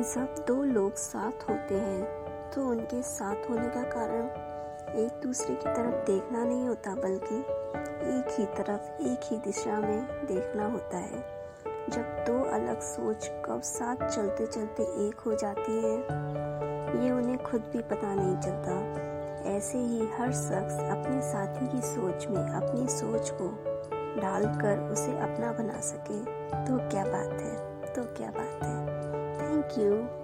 जब दो लोग साथ होते हैं तो उनके साथ होने का कारण एक दूसरे की तरफ़ देखना नहीं होता, बल्कि एक ही तरफ़, एक ही दिशा में देखना होता है। जब दो अलग सोच कब साथ चलते चलते एक हो जाती है, ये उन्हें खुद भी पता नहीं चलता। ऐसे ही हर शख्स अपने साथी की सोच में अपनी सोच को डालकर उसे अपना बना सके। तो क्या बात है तो क्या बात है। You.